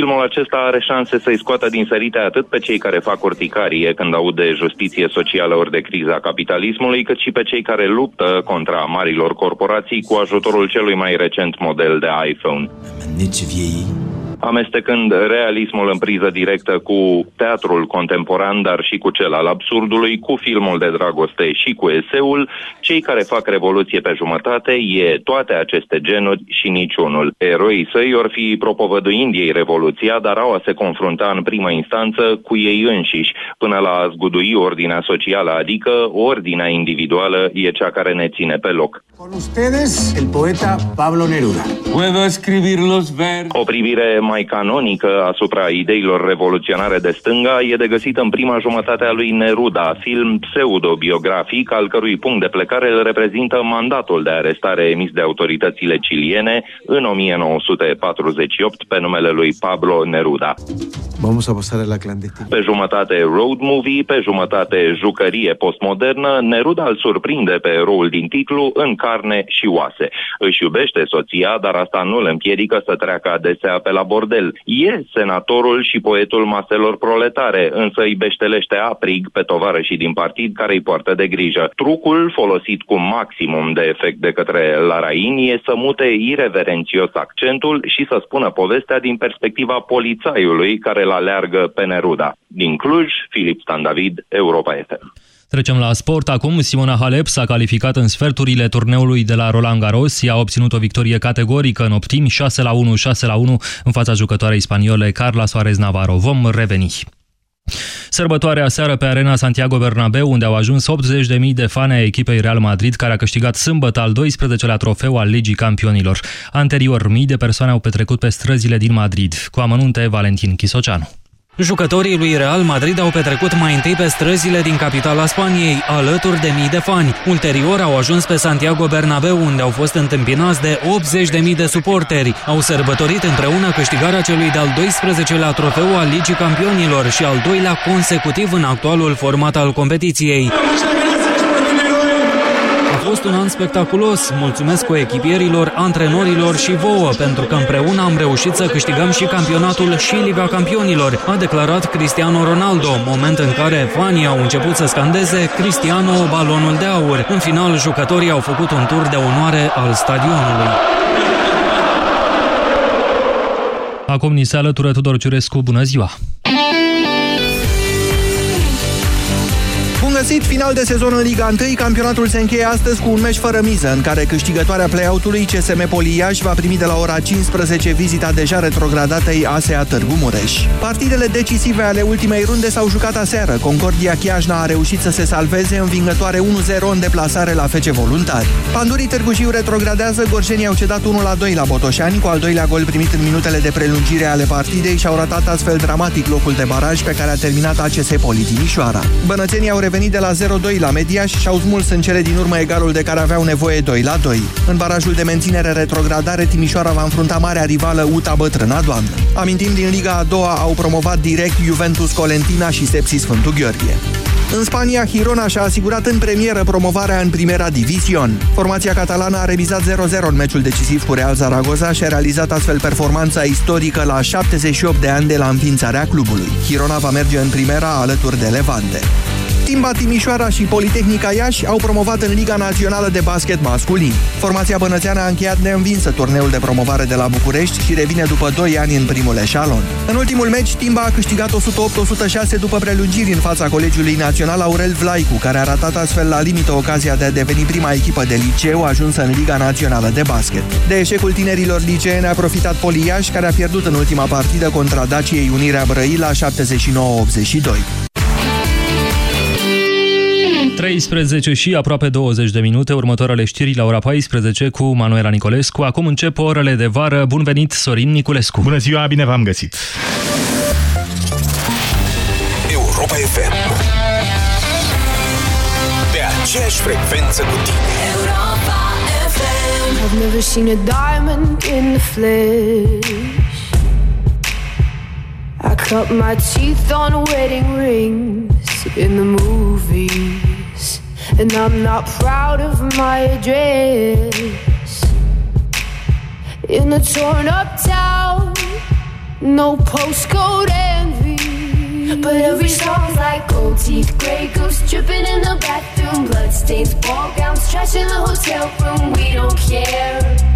Filmul acesta are șanse să-i scoată din sărite atât pe cei care fac urticarie când aud de justiție socială ori de criza capitalismului, cât și pe cei care luptă contra marilor corporații cu ajutorul celui mai recent model de iPhone amestecând realismul în priză directă cu teatrul contemporan, dar și cu cel al absurdului, cu filmul de dragoste și cu eseul, cei care fac revoluție pe jumătate e toate aceste genuri și niciunul. Eroii săi or fi propovăduind ei revoluția, dar au a se confrunta în primă instanță cu ei înșiși, până la a zgudui ordinea socială, adică ordinea individuală e cea care ne ține pe loc. Con ustedes, el poeta Pablo Neruda. Puedo escribir los versos. O privire mai canonică asupra ideilor revoluționare de stânga e de găsit în prima jumătate a lui Neruda, film pseudo-biografic, al cărui punct de plecare îl reprezintă mandatul de arestare emis de autoritățile ciliene în 1948 pe numele lui Pablo Neruda. Vamos a pasar la clandestin. Pe jumătate road movie, pe jumătate jucărie postmodernă, Neruda îl surprinde pe eroul din titlu în carne și oase. Își iubește soția, dar asta nu îl împiedică să treacă adesea pe la bordel. E senatorul și poetul maselor proletare, însă îi beștelește aprig pe și din partid care îi poartă de grijă. Trucul, folosit cu maximum de efect de către Larain, e să mute ireverențios accentul și să spună povestea din perspectiva polițaiului care îl aleargă pe Neruda. Din Cluj, Filip Stan David, Europa FM. Trecem la sport. Acum Simona Halep s-a calificat în sferturile turneului de la Roland Garros. Ea a obținut o victorie categorică în optimi 6 la 1, 6 la 1 în fața jucătoarei spaniole Carla Soares Navarro. Vom reveni. Sărbătoarea seară pe arena Santiago Bernabeu, unde au ajuns 80.000 de fani ai echipei Real Madrid, care a câștigat sâmbătă al 12-lea trofeu al Ligii Campionilor. Anterior, mii de persoane au petrecut pe străzile din Madrid. Cu amănunte, Valentin Chisoceanu. Jucătorii lui Real Madrid au petrecut mai întâi pe străzile din capitala Spaniei, alături de mii de fani. Ulterior au ajuns pe Santiago Bernabeu, unde au fost întâmpinați de 80.000 de suporteri. Au sărbătorit împreună câștigarea celui de-al 12-lea trofeu al Ligii Campionilor și al doilea consecutiv în actualul format al competiției fost un an spectaculos. Mulțumesc coechipierilor, antrenorilor și vouă, pentru că împreună am reușit să câștigăm și campionatul și Liga Campionilor, a declarat Cristiano Ronaldo, moment în care fanii au început să scandeze Cristiano balonul de aur. În final, jucătorii au făcut un tur de onoare al stadionului. Acum ni se alătură Tudor Ciurescu. Bună ziua! Găsit! Final de sezon în Liga 1, campionatul se încheie astăzi cu un meci fără miză, în care câștigătoarea play-out-ului CSM Poliaș va primi de la ora 15 vizita deja retrogradatei ASEA Târgu Mureș. Partidele decisive ale ultimei runde s-au jucat aseară. Concordia Chiajna a reușit să se salveze învingătoare 1-0 în deplasare la FC Voluntari. Pandurii Târgu Jiu retrogradează, gorjenii au cedat 1-2 la Botoșani, cu al doilea gol primit în minutele de prelungire ale partidei și au ratat astfel dramatic locul de baraj pe care a terminat ACS Politinișoara. Bănățenii au revenit de la 0-2 la Mediaș și au smuls în cele din urmă egalul de care aveau nevoie 2 la 2. În barajul de menținere retrogradare, Timișoara va înfrunta marea rivală UTA Bătrâna Doamnă. Amintim, din Liga a doua au promovat direct Juventus Colentina și Sepsi Sfântul Gheorghe. În Spania, Girona și-a asigurat în premieră promovarea în Primera División. Formația catalană a remizat 0-0 în meciul decisiv cu Real Zaragoza și a realizat astfel performanța istorică la 78 de ani de la înființarea clubului. Girona va merge în Primera alături de Levante. Timba Timișoara și Politehnica Iași au promovat în Liga Națională de Basket Masculin. Formația bănățeană a încheiat neînvinsă turneul de promovare de la București și revine după 2 ani în primul eșalon. În ultimul meci, Timba a câștigat 108-106 după prelungiri în fața Colegiului Național Aurel Vlaicu, care a ratat astfel la limită ocazia de a deveni prima echipă de liceu ajunsă în Liga Națională de Basket. De eșecul tinerilor liceene a profitat Poliaș, care a pierdut în ultima partidă contra Daciei Unirea Brăila 79-82. 13 și aproape 20 de minute, următoarele știri la ora 14 cu Manuela Nicolescu. Acum încep orele de vară. Bun venit, Sorin Niculescu. Bună ziua, bine v-am găsit. Europa FM Pe aceeași frecvență cu tine. Europa FM I've never seen a diamond in the flesh I cut my teeth on wedding rings in the movies And I'm not proud of my address In a torn up town no postcode envy. But every song's like gold teeth, gray goose dripping in the bathroom, bloodstains, ball gowns, trash in the hotel room. We don't care.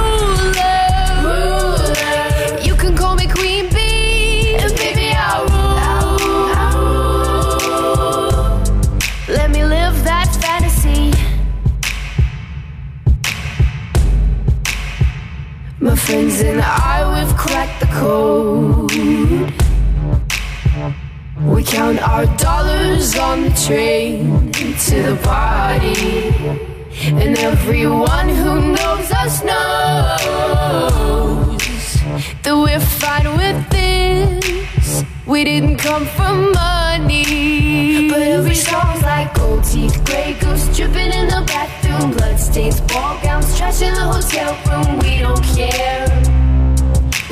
Everyone who knows us knows that we're fine with this. We didn't come from money. But every song's like gold teeth, gray goose dripping in the bathroom, bloodstains, ball gowns, trash in the hotel room. We don't care.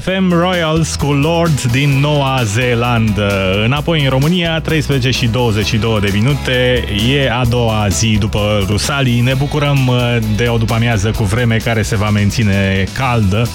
FM Royals cu Lord din Noua Zeelandă. Înapoi în România, 13 și 22 de minute. E a doua zi după Rusalii. Ne bucurăm uh, de o după-amiază cu vreme care se va menține caldă.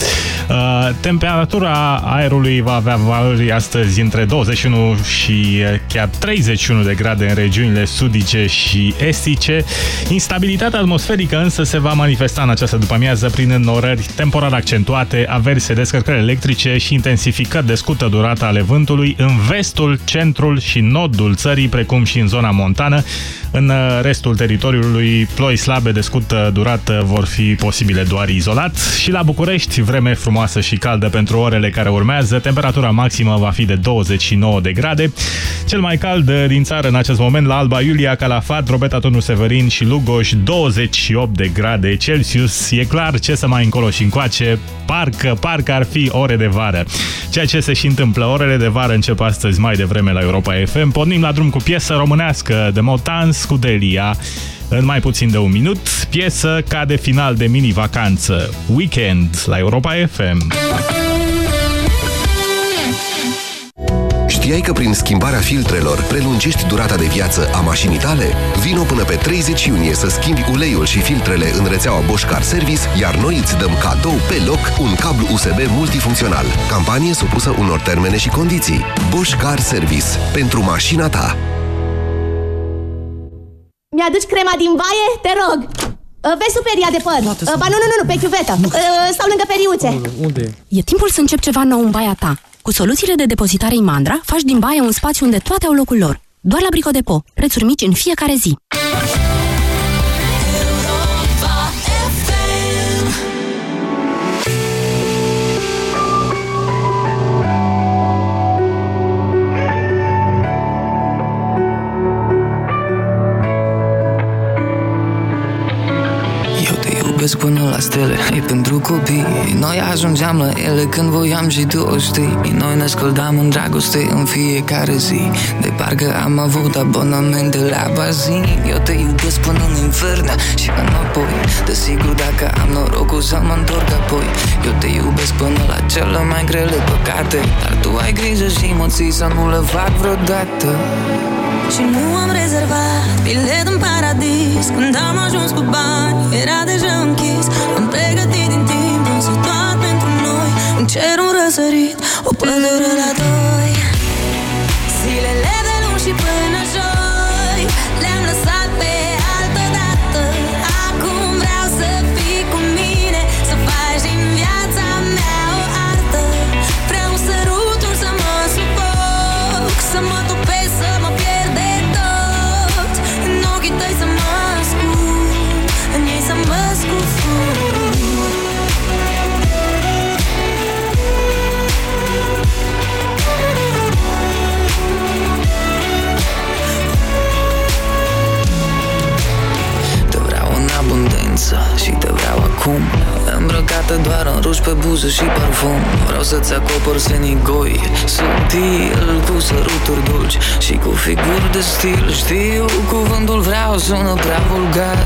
Uh, temperatura aerului va avea valori astăzi între 21 și uh, chiar 31 de grade în regiunile sudice și estice. Instabilitatea atmosferică însă se va manifesta în această după-amiază prin înnorări temporar accentuate, averse, descărcări electrice și intensificări de scurtă durată ale vântului în vestul, centrul și nordul țării, precum și în zona montană. În restul teritoriului, ploi slabe de scurtă durată vor fi posibile doar izolat și la București, vreme frumoasă și caldă pentru orele care urmează. Temperatura maximă va fi de 29 de grade. Cel mai cald din țară în acest moment la Alba Iulia, Calafat, Robeta Tonu Severin și Lugoj, 28 de grade Celsius. E clar ce să mai încolo și încoace, parcă, parcă ar fi ore de vară. Ceea ce se și întâmplă, orele de vară încep astăzi mai devreme la Europa FM. Pornim la drum cu piesă românească de Motans cu Delia. În mai puțin de un minut, piesă ca de final de mini-vacanță. Weekend la Europa FM. Știai că prin schimbarea filtrelor prelungești durata de viață a mașinii tale? Vino până pe 30 iunie să schimbi uleiul și filtrele în rețeaua Bosch Car Service, iar noi îți dăm cadou pe loc un cablu USB multifuncțional. Campanie supusă unor termene și condiții. Bosch Car Service. Pentru mașina ta. Mi-aduci crema din baie? Te rog! Vezi superia de păr. Ba nu, nu, nu, pe chiuvetă. Stau lângă periuțe. Unde e? E timpul să încep ceva nou în baia ta. Cu soluțiile de depozitare Imandra, faci din baie un spațiu unde toate au locul lor. Doar la Bricodepo. Prețuri mici în fiecare zi. Iubesc până la stele E pentru copii. Noi ajungeam la ele când voiam și tu o știi. Noi ne scăldam în dragoste în fiecare zi. De parcă am avut abonamente la bazin Eu te iubesc până în infern și înapoi. Desigur dacă am norocul să mă întorc apoi. Eu te iubesc până la cele mai grele păcate. Dar tu ai grijă și mă ții să nu le fac vreodată și nu am rezervat bilet în paradis. Când am ajuns cu bani, era deja închis. Am pregătit din timp, însă doar pentru noi. Un cer, un răsărit, o pădure la doi. Zilele de luni și până joi abundență și te vreau acum. Îmbrăcată doar în ruși pe buză și parfum. Vreau să-ți acopăr senigoi Subtil, cu săruturi dulci Și cu figuri de stil. Știu, cuvântul vreau sună prea vulgar.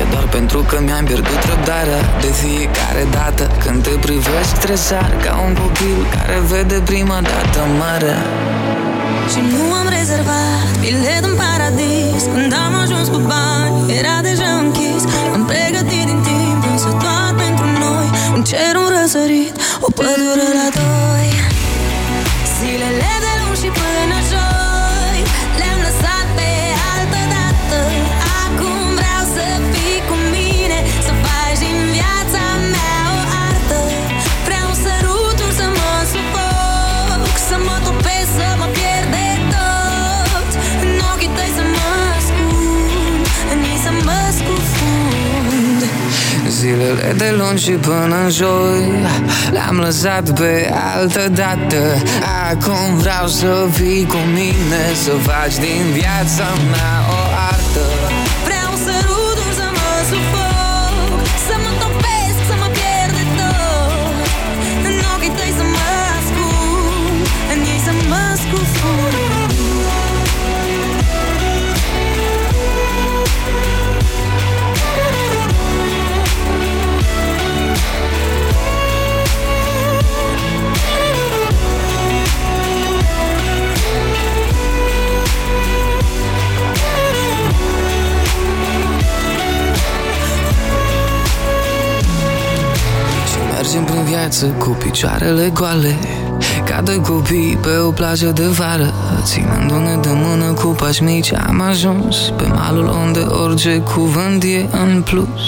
E doar pentru că mi-am pierdut răbdarea. De fiecare dată când te privesc Tresar ca un copil care vede prima dată marea Și nu am rezervat bilet în paradis. Când am ajuns cu bani, era deja închis. Am pregătit din timp, însă doar pentru noi. Un cer, un răsărit, o pădure la doi Zilele de luni și până în joi Le-am lăsat pe altă dată. Acum vreau să fii cu mine Să faci din viața mea o mergem prin viață cu picioarele goale Ca doi copii pe o plajă de vară Ținându-ne de mână cu pași mici Am ajuns pe malul unde orice cuvânt e în plus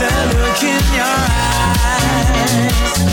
the look in your eyes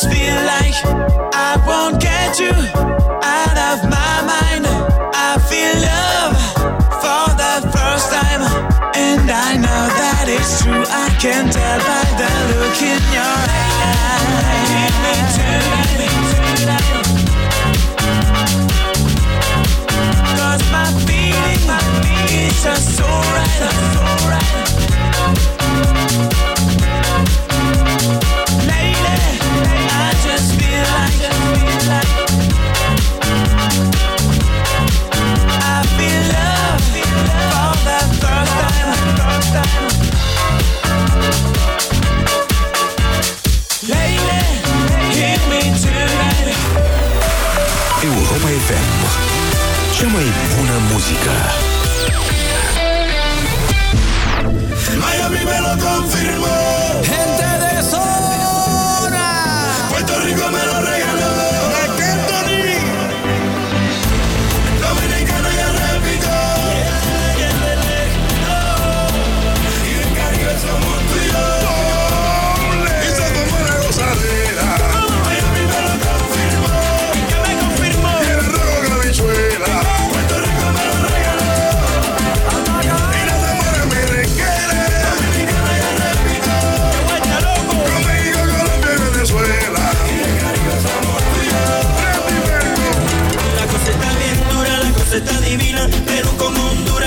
just feel like I won't get you out of my mind. I feel love for the first time, and I know that it's true. I can tell by the look in your eyes. Cause my feeling, my feeling is just so right, so right. Música.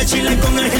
chile con el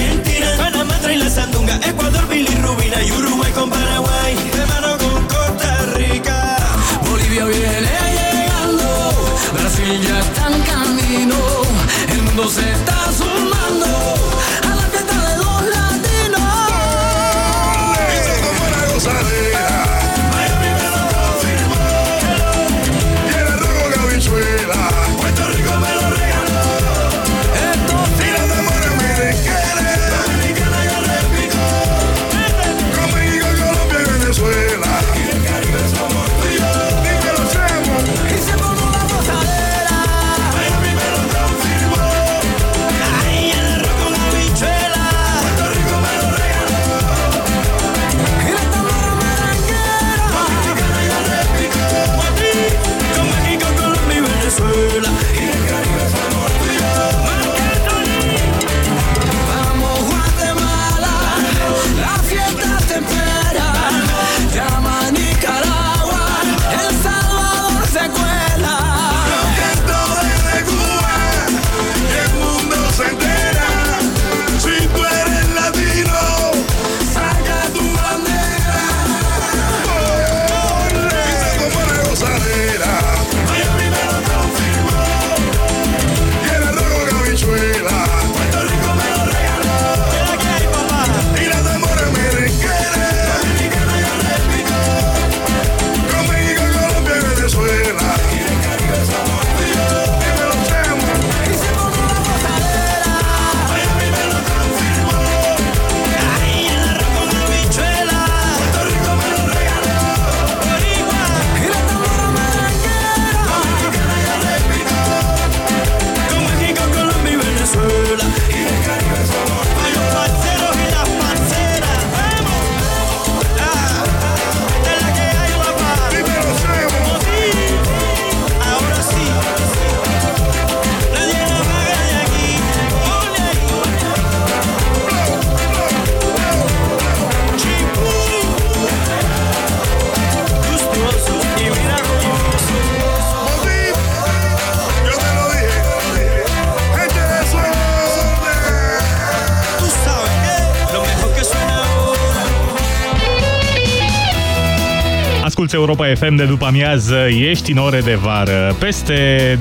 Asculți Europa FM de după amiază, ești în ore de vară. Peste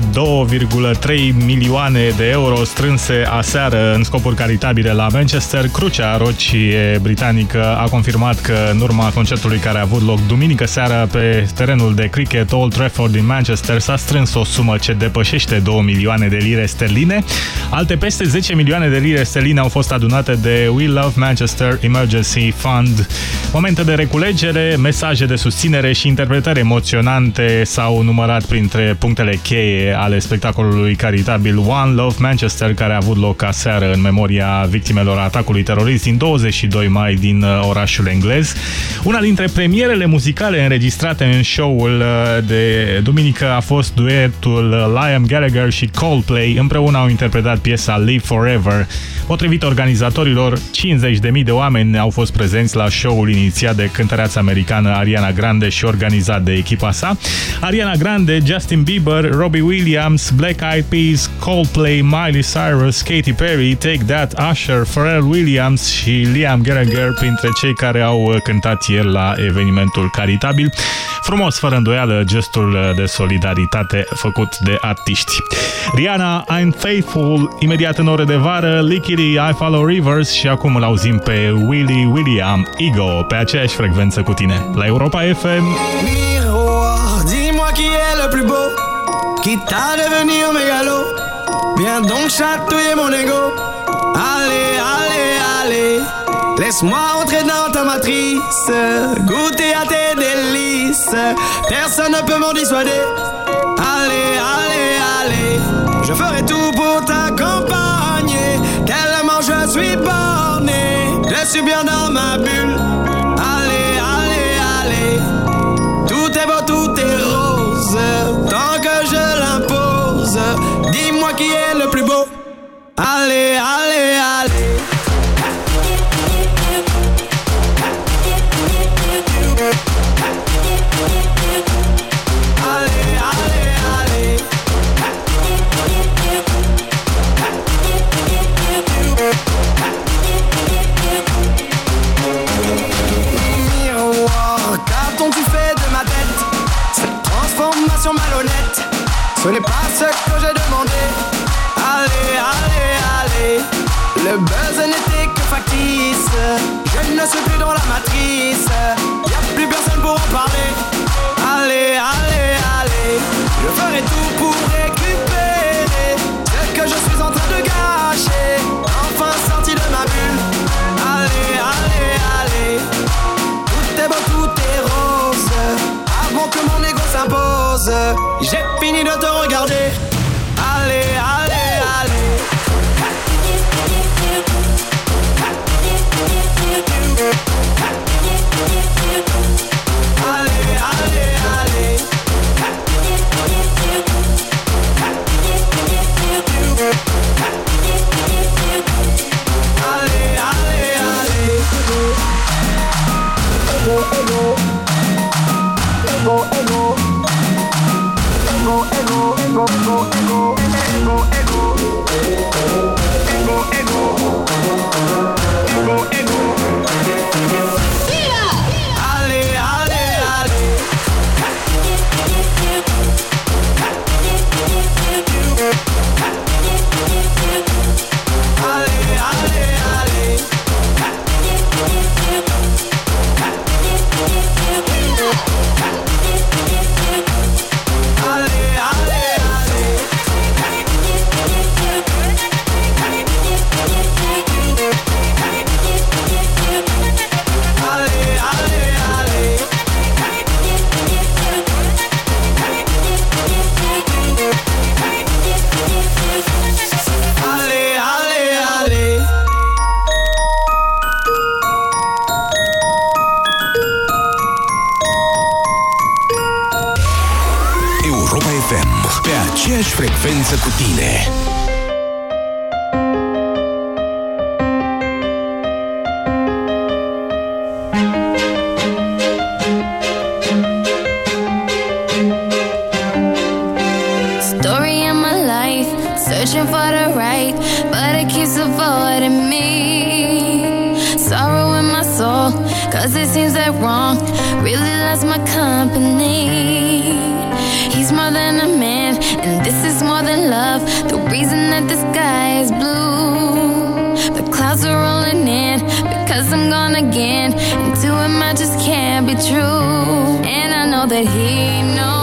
2,3 milioane de euro strânse aseară în scopuri caritabile la Manchester. Crucea Rocie britanică a confirmat că în urma concertului care a avut loc duminică seara pe terenul de cricket Old Trafford din Manchester s-a strâns o sumă ce depășește 2 milioane de lire sterline. Alte peste 10 milioane de lire sterline au fost adunate de We Love Manchester Emergency Fund. Momente de reculegere, mesaje de susținere și interpretări emoționante s-au numărat printre punctele cheie ale spectacolului caritabil One Love Manchester, care a avut loc aseară în memoria victimelor atacului terorist din 22 mai din uh, orașul englez. Una dintre premierele muzicale înregistrate în show-ul uh, de duminică a fost duetul uh, Liam Gallagher și Coldplay. Împreună au interpretat piesa Live Forever. Potrivit organizatorilor, 50.000 de oameni au fost prezenți la show-ul inițiat de cântăreața americană Ariana Grande și organizat de echipa sa. Ariana Grande, Justin Bieber, Robbie Williams, Black Eyed Peas, Coldplay, Miley Cyrus, Katy Perry, Take That, Usher, Pharrell Williams și Liam Gallagher printre cei care au cântat ieri la evenimentul caritabil. Frumos, fără îndoială, gestul de solidaritate făcut de artiști. Rihanna, I'm Faithful, imediat în ore de vară, Lickity, I Follow Rivers și acum îl auzim pe Willy William, Ego, pe aceeași frecvență cu tine, la Europa FM. Miroir, dis-moi qui est le plus beau, quitte à devenir mégalo. Viens donc chatouiller mon ego. Allez, allez, allez, laisse-moi entrer dans ta matrice, goûter à tes délices. Personne ne peut m'en dissuader. Allez, allez, allez, je ferai tout pour t'accompagner. Tellement je suis borné, je suis bien dans ma bulle. Ale, ale. Regarder. than love, the reason that the sky is blue. The clouds are rolling in because I'm gone again. And to him, I just can't be true. And I know that he knows.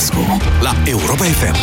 Popescu la Europa FM.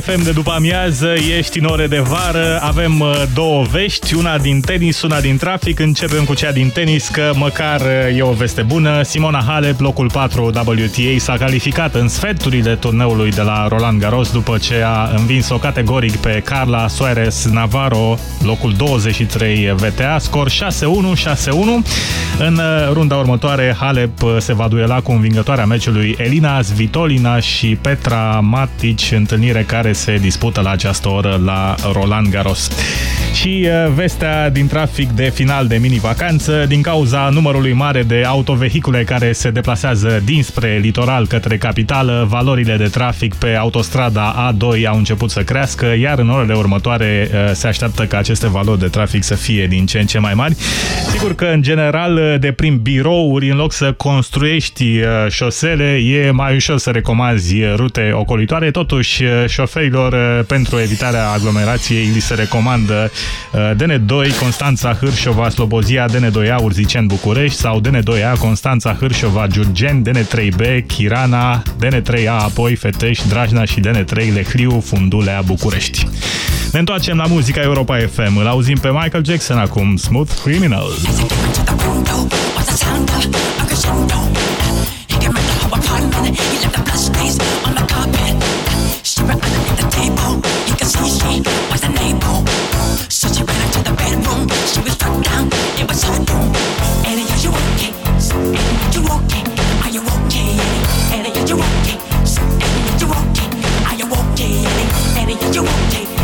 FM de după amiază, ești în ore de vară, avem uh, două vești, una din tenis, una din trafic. Începem cu cea din tenis, că măcar uh, e o veste bună. Simona Halep, locul 4 WTA, s-a calificat în sferturile turneului de la Roland Garros după ce a învins-o categoric pe Carla Suarez Navarro, locul 23 VTA, scor 6-1, 6-1. În uh, runda următoare, Halep se va duela cu învingătoarea meciului Elina Svitolina și Petra Matic, întâlnire care se dispută la această oră la Roland Garros. Și uh, vestea din trafic de final de mini-vacanță, din cauza numărului mare de autovehicule care se deplasează dinspre litoral către capitală, valorile de trafic pe autostrada A2 au început să crească, iar în orele următoare uh, se așteaptă ca aceste valori de trafic să fie din ce în ce mai mari. Sigur că, în general, uh, de prin birouri, în loc să construiești șosele, e mai ușor să recomanzi rute ocolitoare. Totuși, șoferilor, pentru evitarea aglomerației, li se recomandă DN2 Constanța Hârșova Slobozia, DN2A Urzicen București sau DN2A Constanța Hârșova Giurgeni, DN3B Chirana, DN3A apoi Fetești, Drajna și DN3 Lehliu Fundulea București. Ne întoarcem la muzica Europa FM. Îl auzim pe Michael Jackson acum, Smooth Criminal. So you okay?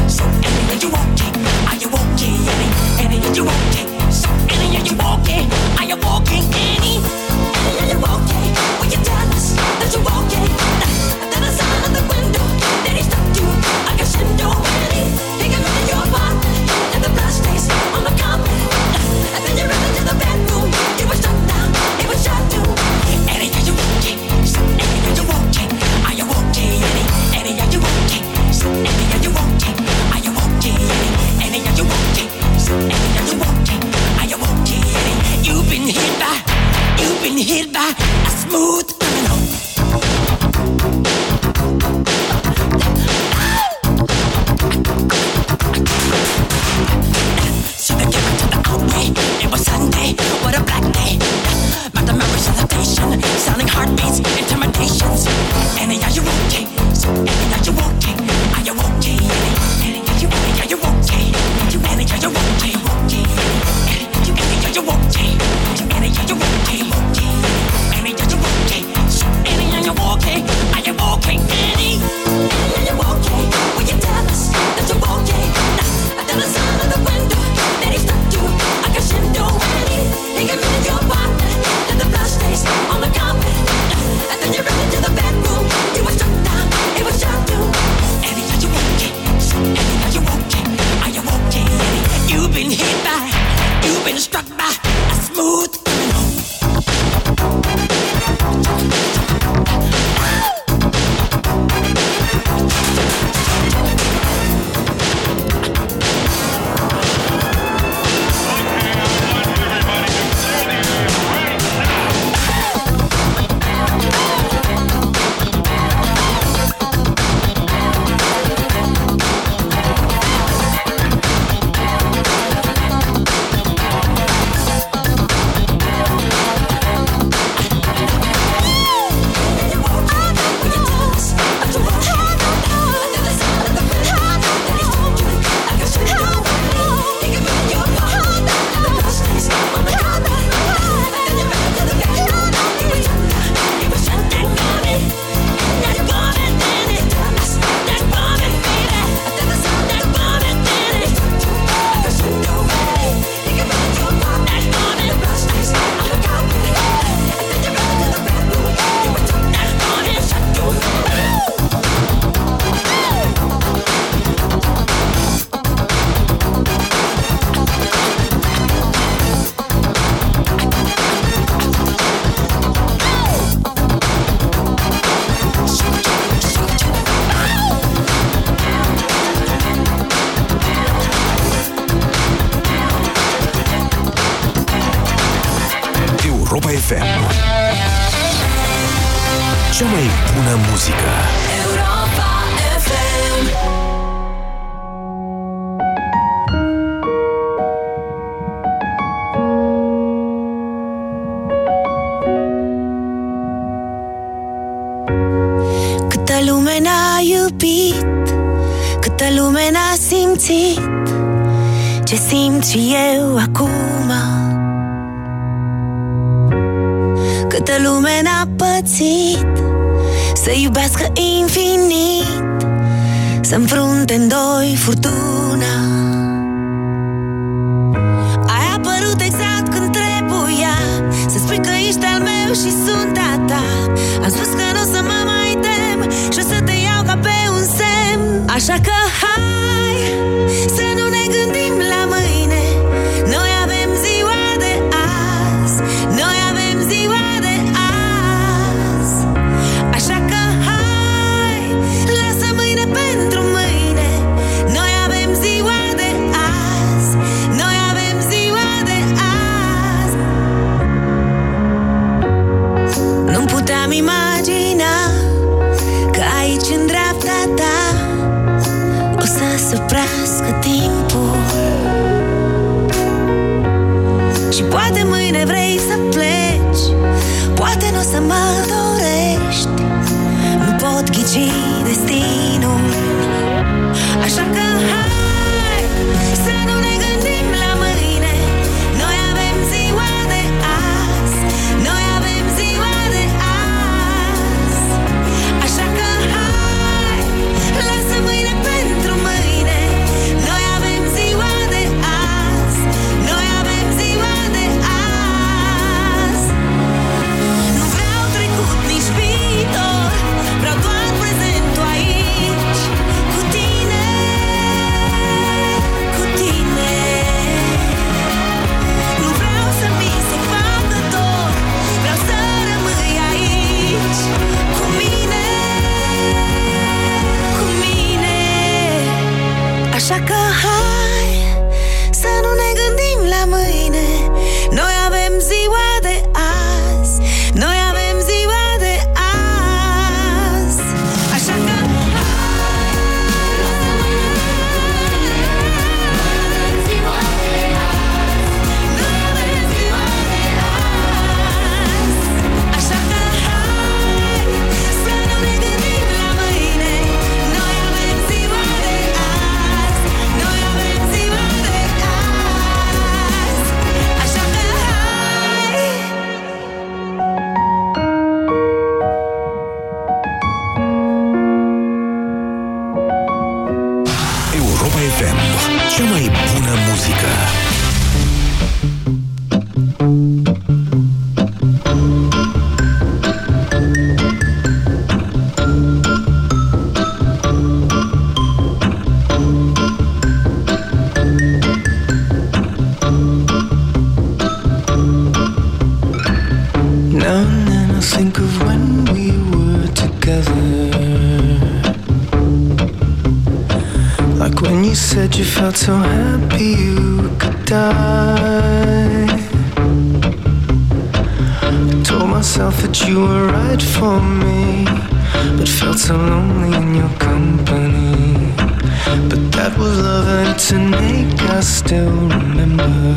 I still remember.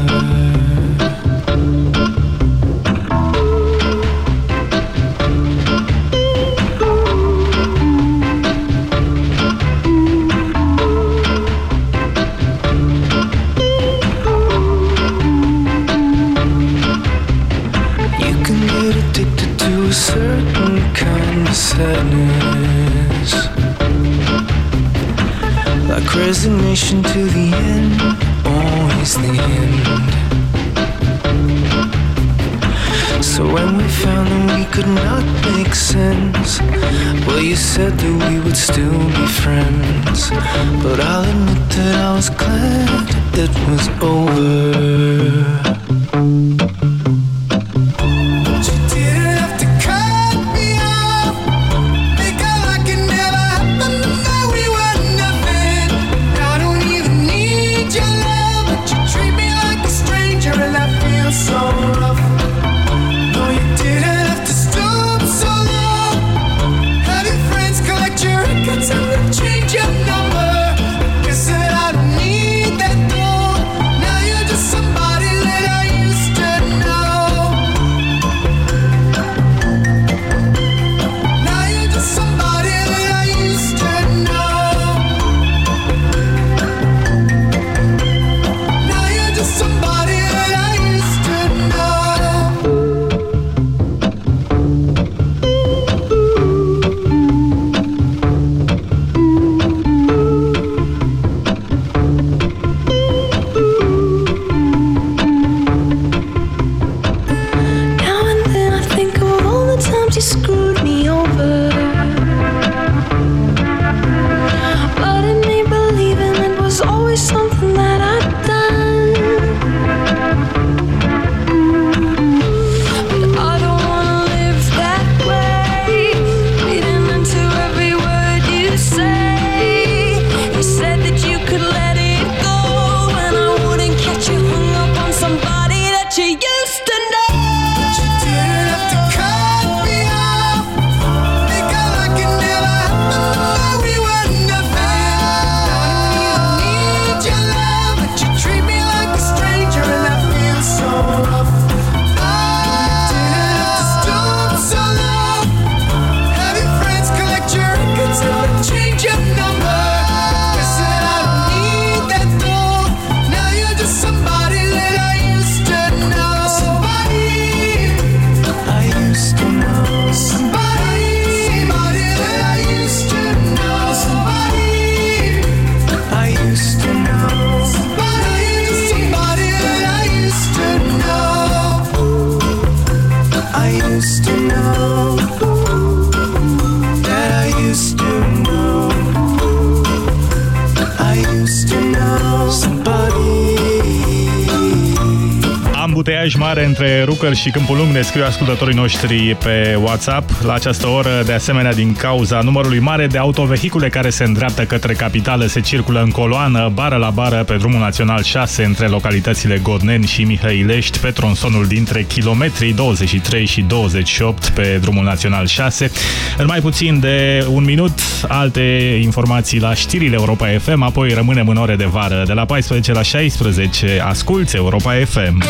Între Rucăr și Câmpul Lung ne scriu ascultătorii noștri pe WhatsApp. La această oră, de asemenea, din cauza numărului mare de autovehicule care se îndreaptă către capitală, se circulă în coloană, bară la bară, pe drumul național 6, între localitățile Godneni și Mihăilești, pe tronsonul dintre kilometrii 23 și 28 pe drumul național 6. În mai puțin de un minut, alte informații la știrile Europa FM, apoi rămânem în ore de vară. De la 14 la 16, asculți Europa FM.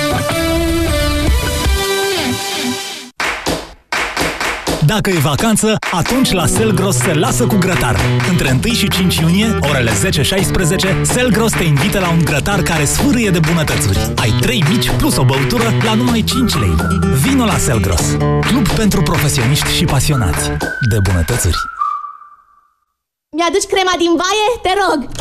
Dacă e vacanță, atunci la Selgros se lasă cu grătar. Între 1 și 5 iunie, orele 10-16, Selgros te invită la un grătar care sfârâie de bunătățuri. Ai 3 mici plus o băutură la numai 5 lei. Vino la Selgros, club pentru profesioniști și pasionați de bunătățuri. Mi-aduci crema din baie? Te rog!